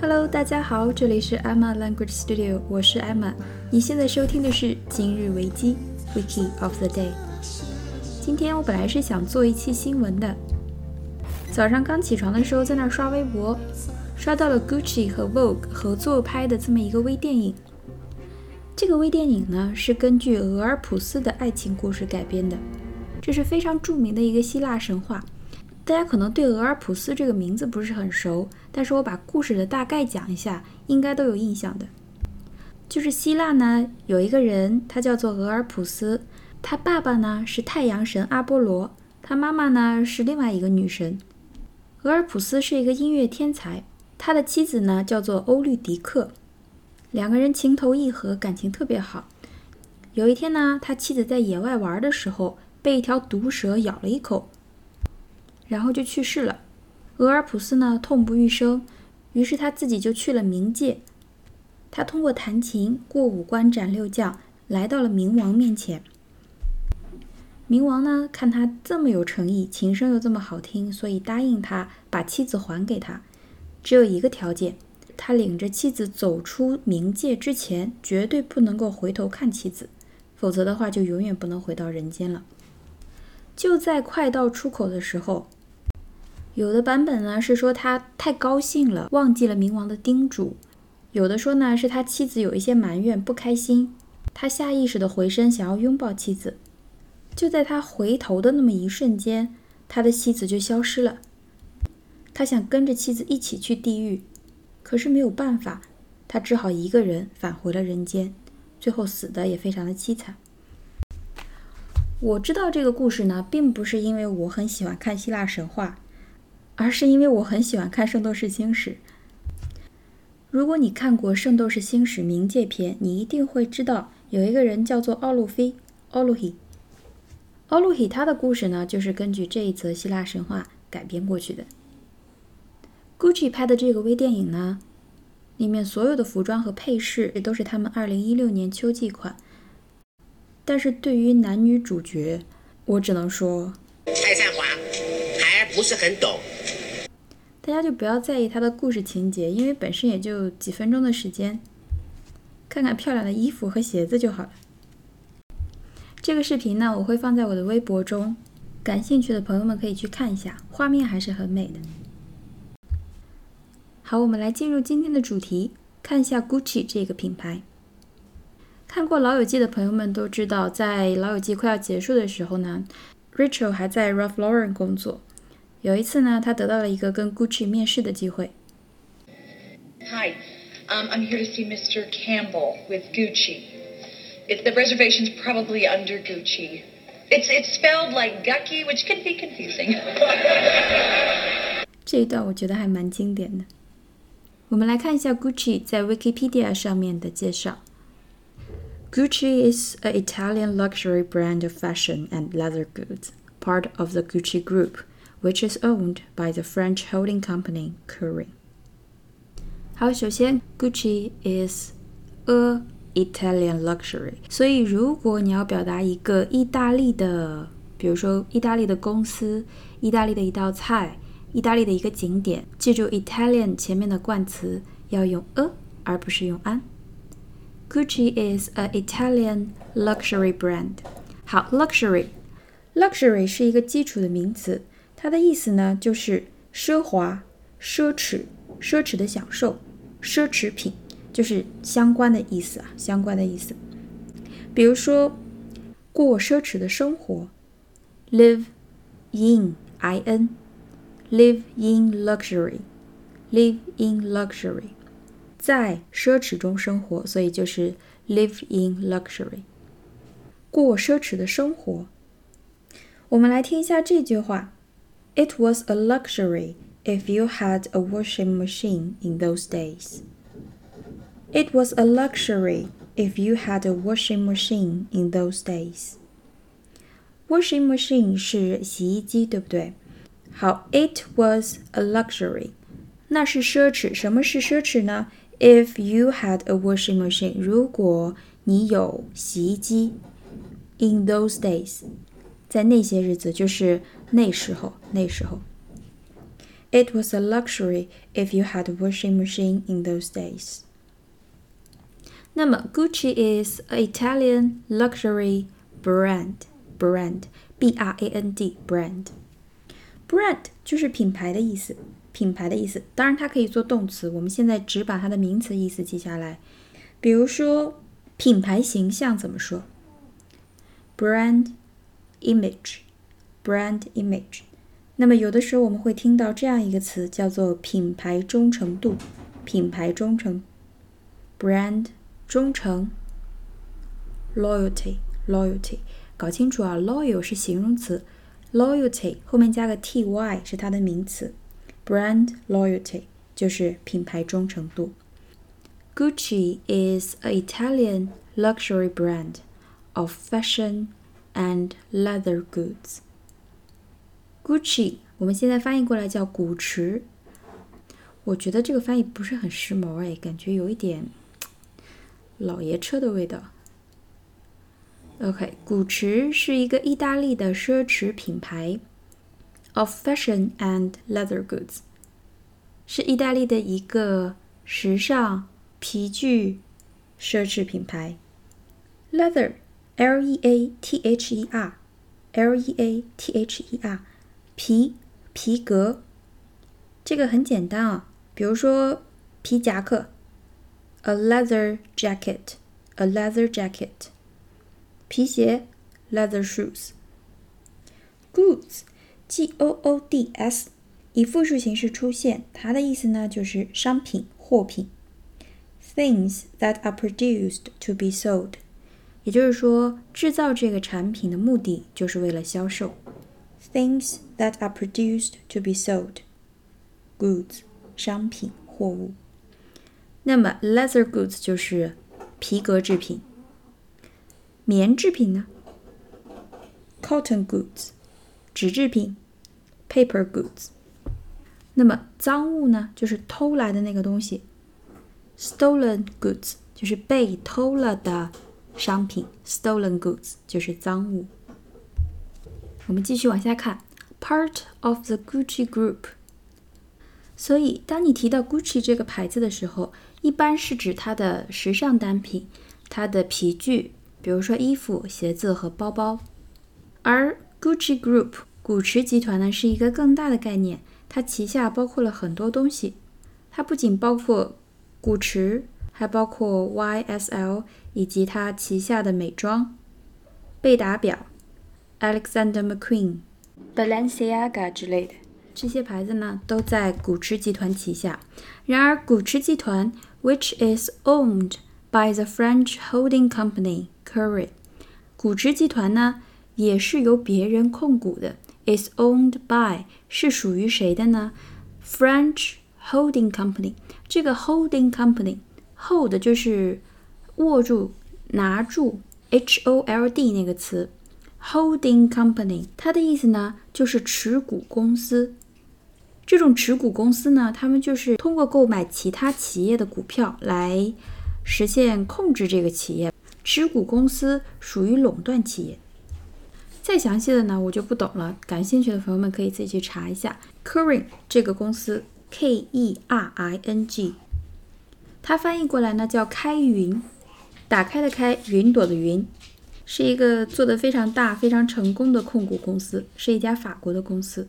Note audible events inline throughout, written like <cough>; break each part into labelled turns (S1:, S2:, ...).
S1: Hello，大家好，这里是 Emma Language Studio，我是 Emma。你现在收听的是今日维基 Wiki of the Day。 今天我本来是想做一期新闻的，早上刚起床的时候在那儿刷微博，刷到了 Gucci 和 Vogue 合作拍的这么一个微电影。这个微电影呢是根据俄尔普斯的爱情故事改编的，这是非常著名的一个希腊神话。大家可能对俄尔普斯这个名字不是很熟，但是我把故事的大概讲一下，应该都有印象的。就是希腊呢有一个人，他叫做俄尔普斯，他爸爸呢是太阳神阿波罗，他妈妈呢是另外一个女神。俄尔普斯是一个音乐天才，他的妻子呢叫做欧律狄克，两个人情投意合，感情特别好。有一天呢，他妻子在野外玩的时候，被一条毒蛇咬了一口。然后就去世了。俄尔普斯呢，痛不欲生，于是他自己就去了冥界。他通过弹琴，过五关斩六将，来到了冥王面前。冥王呢，看他这么有诚意，琴声又这么好听，所以答应他把妻子还给他。只有一个条件，他领着妻子走出冥界之前，绝对不能够回头看妻子，否则的话就永远不能回到人间了。就在快到出口的时候。有的版本呢是说他太高兴了，忘记了冥王的叮嘱；有的说呢是他妻子有一些埋怨，不开心，他下意识的回身想要拥抱妻子。就在他回头的那么一瞬间，他的妻子就消失了。他想跟着妻子一起去地狱，可是没有办法，他只好一个人返回了人间，最后死的也非常的凄惨。我知道这个故事呢，并不是因为我很喜欢看希腊神话。而是因为我很喜欢看《圣斗士星矢》。如果你看过《圣斗士星矢》冥界篇，你一定会知道有一个人叫做奥路菲 （Oluhi）。Oluhi 他的故事呢，就是根据这一则希腊神话改编过去的。Gucci 拍的这个微电影呢，里面所有的服装和配饰也都是他们2016年秋季款。但是对于男女主角，我只能说，
S2: 蔡善华还不是很懂。
S1: 大家就不要在意他的故事情节，因为本身也就几分钟的时间，看看漂亮的衣服和鞋子就好了。这个视频呢，我会放在我的微博中，感兴趣的朋友们可以去看一下，画面还是很美的。好，我们来进入今天的主题，看一下 Gucci 这个品牌。看过《老友记》的朋友们都知道，在《老友记》快要结束的时候呢，Rachel 还在 Ralph Lauren 工作。有一次呢，他得到了一个跟 Gucci 面试的机会。
S3: Hi, I'm here to see Mr. Campbell with Gucci. It's the reservation's probably under Gucci. It's it's spelled like Gucky, which can be confusing. <laughs>
S1: 这一段我觉得还蛮经典的。我们来看一下 Gucci 在 Wikipedia 上面的介绍。Gucci is an Italian luxury brand of fashion and leather goods, part of the Gucci Group which is owned by the French holding company Kering. 好，首先，Gucci is a Italian luxury。所以，如果你要表达一个意大利的，比如说意大利的公司、意大利的一道菜、意大利的一个景点，记住 Italian 前面的冠词要用 a 而不是用 an。Gucci is a Italian luxury brand。好，luxury，luxury 是一个基础的名词。它的意思呢，就是奢华、奢侈、奢侈的享受、奢侈品，就是相关的意思啊，相关的意思。比如说，过奢侈的生活，live in i n，live in luxury，live in luxury，在奢侈中生活，所以就是 live in luxury，过奢侈的生活。我们来听一下这句话。It was a luxury if you had a washing machine in those days. It was a luxury if you had a washing machine in those days. Washing machine 是洗衣机，对不对？好，It was a luxury，那是奢侈。什么是奢侈呢？If you had a washing machine，如果你有洗衣机，in those days，在那些日子，就是那时候，那时候。It was a luxury if you had a washing machine in those days. 那么 Gucci is an Italian luxury brand. Brand, B-R-A-N-D, brand. Brand 就是品牌的意思，品牌的意思。当然，它可以做动词。我们现在只把它的名词意思记下来。比如说，品牌形象怎么说？Brand image, brand image. 那么有的时候我们会听到这样一个词，叫做品牌忠诚度。品牌忠诚，brand 忠诚，loyalty loyalty，搞清楚啊，loyal 是形容词，loyalty 后面加个 ty 是它的名词，brand loyalty 就是品牌忠诚度。Gucci is a Italian luxury brand of fashion and leather goods. Gucci，我们现在翻译过来叫古驰。我觉得这个翻译不是很时髦哎，感觉有一点 老爷车的味道。OK，古驰是一个意大利的奢侈品牌，of fashion and leather goods，是意大利的一个时尚皮具奢侈品牌。Leather，L-E-A-T-H-E-R，L-E-A-T-H-E-R。皮皮革，这个很简单啊。比如说皮夹克 ，a leather jacket，a leather jacket。皮鞋，leather shoes。goods，G-O-O-D-S，以复数形式出现，它的意思呢就是商品、货品。Things that are produced to be sold，也就是说，制造这个产品的目的就是为了销售。Things that are produced to be sold. Goods 商品货物。 那么 leather goods 就是皮革制品。棉制品呢？Cotton goods 纸制品。Paper goods。那么赃物呢？就是偷来的那个东西。Stolen goods 就是被偷了的商品。Stolen goods 就是赃物。我们继续往下看，part of the Gucci Group。所以，当你提到 Gucci 这个牌子的时候，一般是指它的时尚单品、它的皮具，比如说衣服、鞋子和包包。而 Gucci Group 古驰集团呢，是一个更大的概念，它旗下包括了很多东西。它不仅包括古驰，还包括 YSL 以及它旗下的美妆、贝达表。Alexander McQueen、Balenciaga 之类的这些牌子呢，都在古驰集团旗下。然而，古驰集团 ，which is owned by the French holding company Kering，古驰集团呢，也是由别人控股的。is owned by 是属于谁的呢？French holding company。这个 holding company，hold 就是握住、拿住，H O L D 那个词。Holding company，它的意思呢就是持股公司。 这种持股公司呢，他们就是通过购买其他企业的股票来实现控制这个企业。持股公司属于垄断企业。再详细的呢，我就不懂了。感兴趣的朋友们可以自己去查一下。Kering 这个公司，K-E-R-I-N-G，它翻译过来呢叫开云，打开的开，云朵的云。是一个做的非常大、非常成功的控股公司，是一家法国的公司。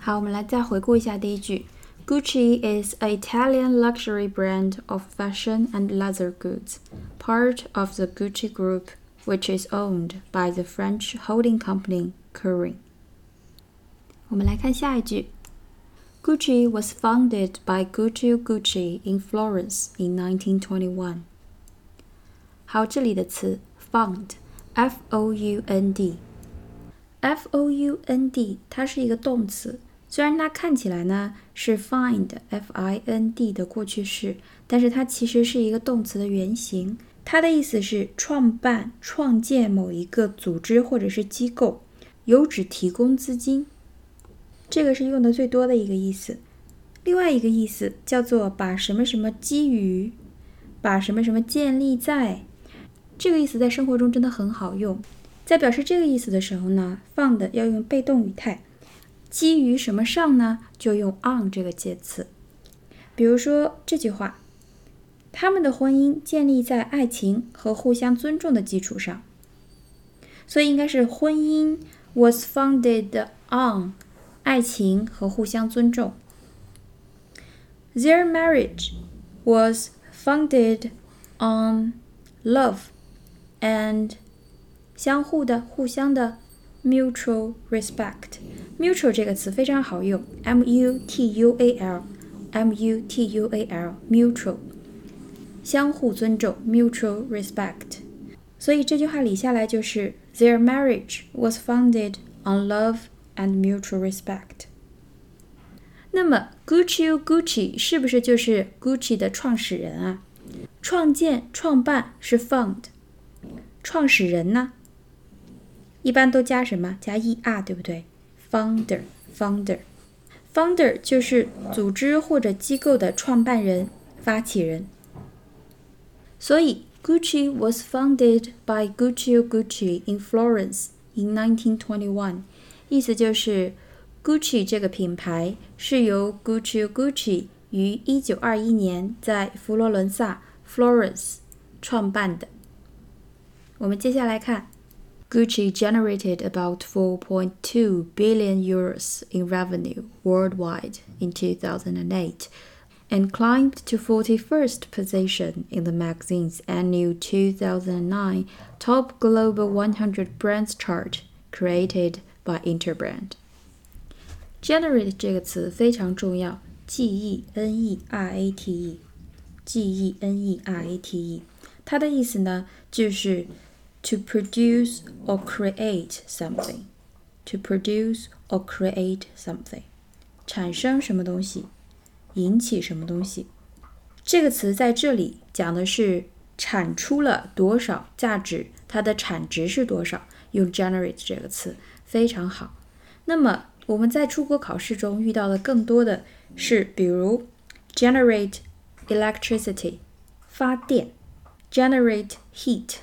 S1: 好，我们来再回顾一下第一句：Gucci is an Italian luxury brand of fashion and leather goods, part of the Gucci Group, which is owned by the French holding company Kering. 我们来看下一句：Gucci was founded by Guccio Gucci in Florence in 1921. 好，这里的词 found，f o u n d，f o u n d，它是一个动词。 虽然它看起来呢是 find，f i n d 的过去式，但是它其实是一个动词的原形。它的意思是创办、创建某一个组织或者是机构，有指提供资金。这个是用的最多的一个意思。另外一个意思叫做把什么什么基于，把什么什么建立在。这个意思在生活中真的很好用。在表示这个意思的时候呢，found 要用被动语态。基于什么上呢？就用 on 这个介词。比如说这句话，他们的婚姻建立在爱情和互相尊重的基础上。所以应该是婚姻 was founded on 爱情和互相尊重。Their marriage was founded on love and 相互的、互相的 mutual respect。mutual 这个词非常好用，m u t u a l，m u t u a l，mutual，相互尊重，mutual respect。所以这句话理下来就是 Their marriage was founded on love and mutual respect。那么 Gucci Gucci 是不是就是 Gucci 的创始人啊？创建、创办是 found，创始人呢？ 一般都加什么？加 er，对不对？Founder，founder，founder 就是组织或者机构的创办人、发起人。所以，Gucci was founded by Gucci Gucci in Florence in 1921。意思就是，Gucci 这个品牌是由 Gucci Gucci 于1921年在佛罗伦萨 （Florence） 创办的。我们接下来看。Gucci generated about 4.2 billion euros in revenue worldwide in 2008 and climbed to 41st position in the magazine's annual 2009 Top Global 100 Brands chart created by Interbrand. Generate 这个词非常重要，G E N E R A T E，G E N E R A T E，它的意思呢就是 to produce or create something. To produce or create something，产生什么东西，引起什么东西。这个词在这里讲的是产出了多少价值，它的产值是多少。用 generate 这个词非常好。那么我们在出国考试中遇到的更多的是，比如 generate electricity 发电，generate heat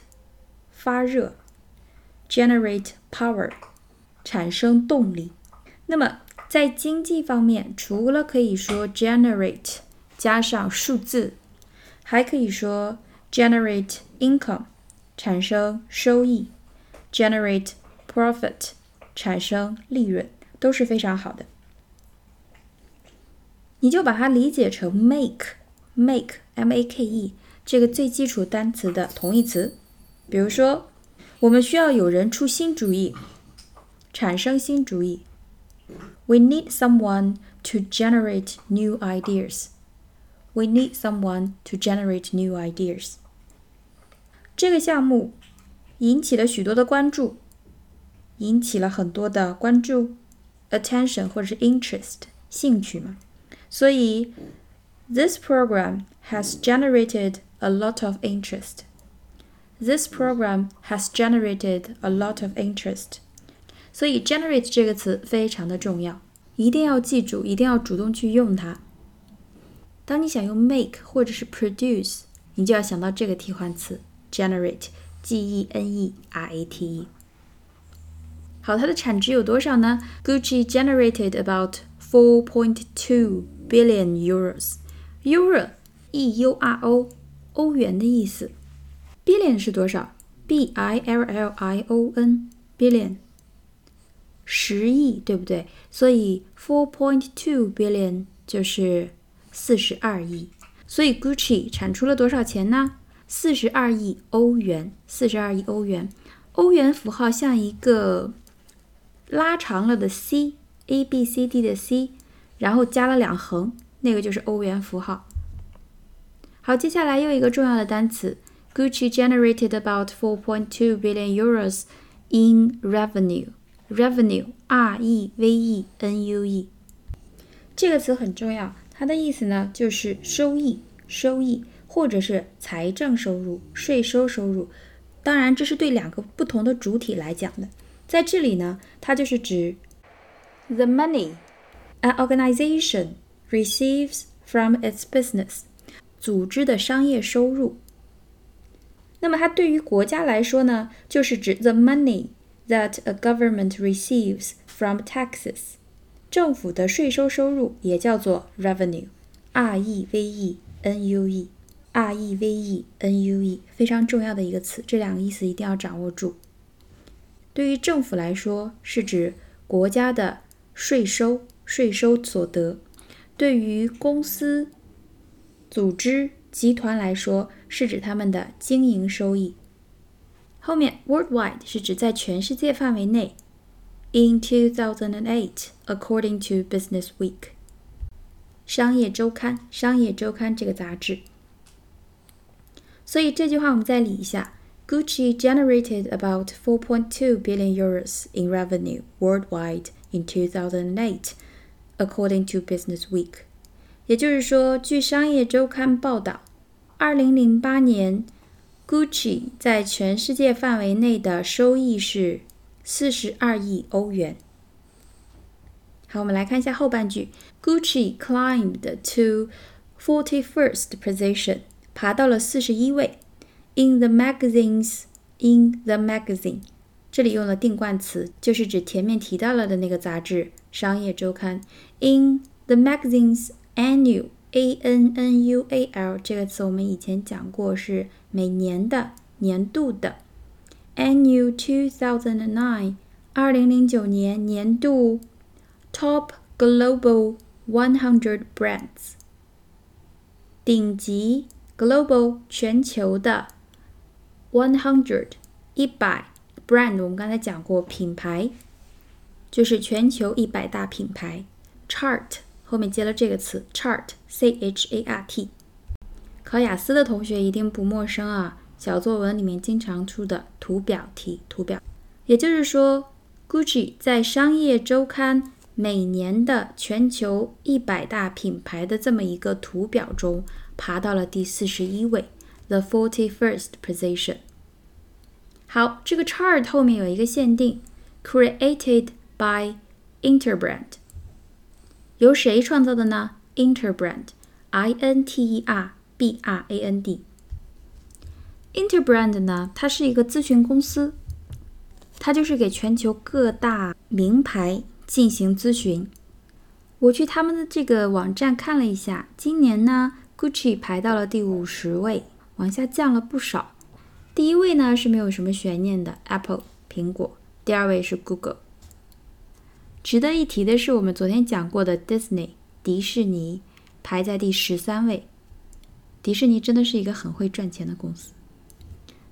S1: 发热，generate power，产生动力。那么在经济方面，除了可以说 generate 加上数字，还可以说 generate income 产生收益，generate profit 产生利润，都是非常好的。你就把它理解成 make，make m a k e 这个最基础单词的同义词。比如说，我们需要有人出新主意，产生新主意。We need someone to generate new ideas. We need someone to generate new ideas. 这个项目引起了许多的关注，引起了很多的关注，attention 或者是 interest 兴趣嘛。所以，this program has generated a lot of interest. This program has generated a lot of interest. 所以 generate 这个词非常的重要，一定要记住，一定要主动去用它。当你想用 make 或者是 produce，你就要想到这个替换词 generate，g e n e r a t e。好，它的产值有多少呢？Gucci generated about 4.2 billion euros. Euro, e u r o，欧元的意思。 Billion 是多少？b i l l i o n，billion，十亿，对不对？所以 four point two billion 就是四十二亿。所以 Gucci 产出了多少钱呢？四十二亿欧元。四十二亿欧元。欧元符号像一个拉长了的 C，A B C D 的 C，然后加了两横，那个就是欧元符号。好，接下来又一个重要的单词。Gucci generated about 4.2 billion euros in revenue. Revenue, R-E-V-E-N-U-E，这个词很重要，它的意思呢就是收益，收益 或者是财政收入、税收收入。当然，这是对两个不同的主体来讲的。在这里呢，它就是指 the money an organization receives from its business，组织的商业收入。 那么它对于国家来说呢，就是指 the money that a government receives from taxes，政府的税收收入也叫做 revenue，r e v e n u e。R E V E N U E 非常重要的一个词，这两个意思一定要掌握住。对于政府来说，是指国家的税收、税收所得；对于公司、组织、集团来说，是指他们的经营收益。后面 worldwide 是指在全世界范围内。In 2008, according to Business Week，商业周刊，商业周刊这个杂志。所以这句话我们再理一下：Gucci generated about 4.2 billion euros in revenue worldwide in 2008, according to Business Week。也就是说，据商业周刊报道 ，2008年 Gucci 在全世界范围内的收益是42亿欧元。好，我们来看一下后半句：Gucci climbed to forty-first position 爬到了四十一位。In the magazines, in the magazine，这里用了定冠词，就是指前面提到了的那个杂志《商业周刊》。In the magazine's annual, a n n u a l 这个词我们以前讲过，是每年的、年度的。Annual two thousand and nine，二零零九年年度 Top Global One Hundred Brands，顶级。Global 全球的 one hundred 一百 brand，我们刚才讲过品牌，就是全球一百大品牌。Chart 后面接了这个词，chart，c h a r t。考雅思的同学一定不陌生啊，小作文里面经常出的图表题，图表。也就是说，Gucci 在商业周刊每年的全球一百大品牌的这么一个图表中。爬到了第四十一位，the forty-first position。好，这个 chart 后面有一个限定，created by Interbrand，由谁创造的呢？Interbrand，I N T E R B R A N D。Interbrand 呢，它是一个咨询公司，它就是给全球各大名牌进行咨询。我去他们的这个网站看了一下，今年呢。Gucci 排到了第五十位，往下降了不少。第一位呢是没有什么悬念的，Apple 苹果。第二位是 Google。值得一提的是，我们昨天讲过的 Disney 迪士尼排在第十三位。迪士尼真的是一个很会赚钱的公司。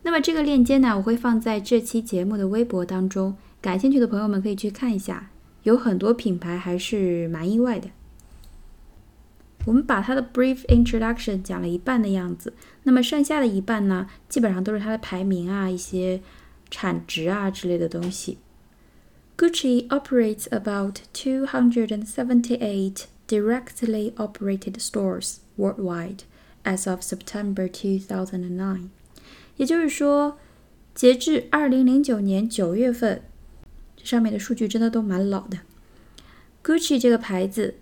S1: 那么这个链接呢，我会放在这期节目的微博当中，感兴趣的朋友们可以去看一下。有很多品牌还是蛮意外的。我们把它的 brief introduction 讲了一半的样子，那么剩下的一半呢，基本上都是它的排名啊、一些产值啊之类的东西。Gucci operates about 278 directly operated stores worldwide as of September 2009。也就是说，截至2009年9月份，这上面的数据真的都蛮老的。Gucci 这个牌子。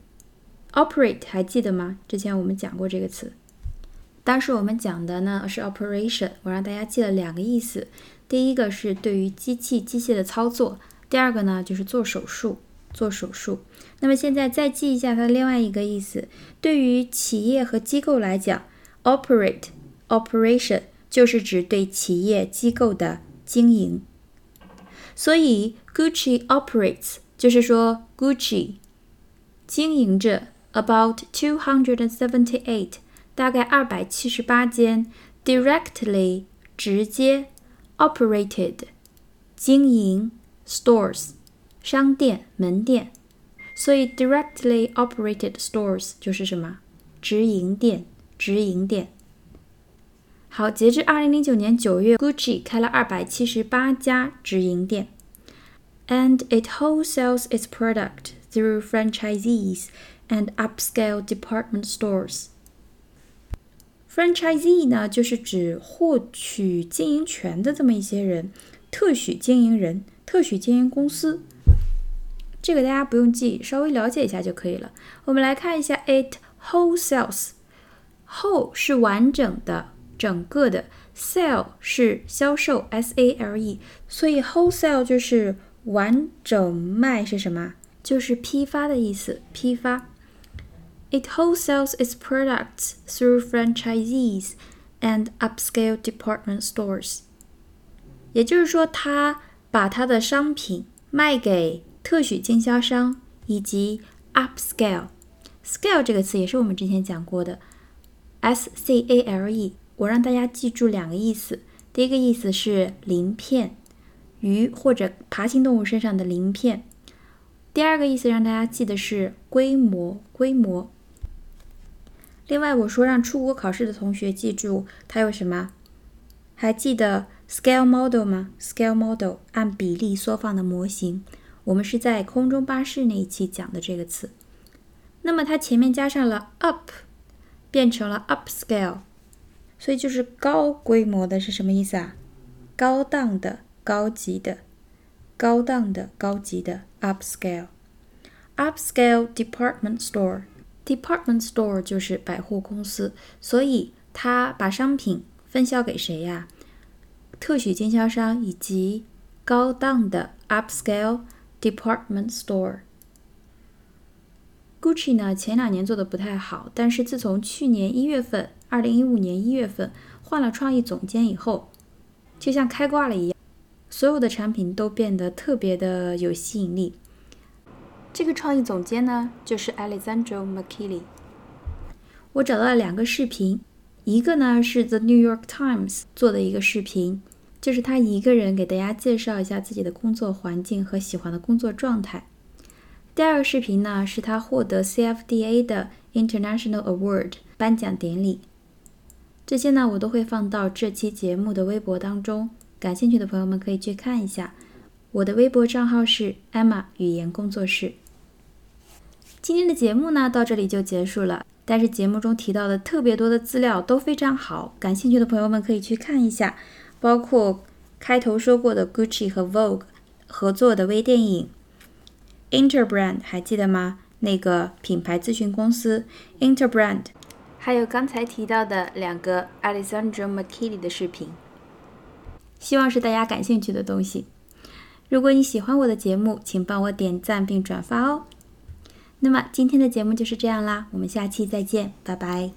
S1: Operate 还记得吗？之前我们讲过这个词。当时我们讲的呢是 operation，我让大家记了两个意思。第一个是对于机器机械的操作，第二个呢就是做手术，做手术。那么现在再记一下它的另外一个意思。对于企业和机构来讲，operate operation 就是指对企业机构的经营。所以 Gucci operates 就是说 Gucci 经营着。about two hundred and seventy-eight，大概二百七十八间 directly 直接 operated 经营 stores 商店门店，所以 directly operated stores 就是什么直营店直营店。好，截至二零零九年九月，Gucci 开了二百七十八家直营店，and it wholesales its product through franchisees and upscale department stores。 Franchisee 呢，就是指获取经营权的这么一些人，特许经营人、 特许经营公司。这个大家不用记，稍微了解一下就可以了。我们来看一下，it wholesales，whole 是完整的、整个的，sell 是销售，s a l e，所以 wholesale 就是完整卖是什么？就是批发的意思，批发。It wholesales its products through franchisees and upscale department stores。也就是说，它把他的商品卖给特许经销商以及 upscale。scale 这个词也是我们之前讲过的，s c a l e。我让大家记住两个意思，第一个意思是鳞片，鱼或者爬行动物身上的鳞片；第二个意思让大家记得是规模，规模。另外，我说让出国考试的同学记住它有什么？还记得 scale model 吗？scale model 按比例缩放的模型，我们是在空中巴士那一期讲的这个词。那么它前面加上了 up，变成了 upscale，所以就是高规模的是什么意思啊？高档的、高级的、高档的、高级的 upscale，upscale department store。Department store 就是百货公司，所以他把商品分销给谁呀？特许经销商以及高档的 upscale department store。Gucci 呢，前两年做的不太好，但是自从去年一月份，二零一五年一月份换了创意总监以后，就像开挂了一样，所有的产品都变得特别的有吸引力。这个创意总监呢，就是 Alessandro Michele。我找到了两个视频，一个呢是 The New York Times 做的一个视频，就是他一个人给大家介绍一下自己的工作环境和喜欢的工作状态。第二个视频呢是他获得 CFDA 的 International Award 颁奖典礼。这些呢我都会放到这期节目的微博当中，感兴趣的朋友们可以去看一下。我的微博账号是 Emma 语言工作室。今天的节目呢，到这里就结束了。但是节目中提到的特别多的资料都非常好，感兴趣的朋友们可以去看一下，包括开头说过的 Gucci 和 Vogue 合作的微电影，Interbrand 还记得吗？那个品牌咨询公司 Interbrand，还有刚才提到的两个 Alessandro Michele 的视频，希望是大家感兴趣的东西。如果你喜欢我的节目，请帮我点赞并转发哦。那么今天的节目就是这样啦，我们下期再见，拜拜。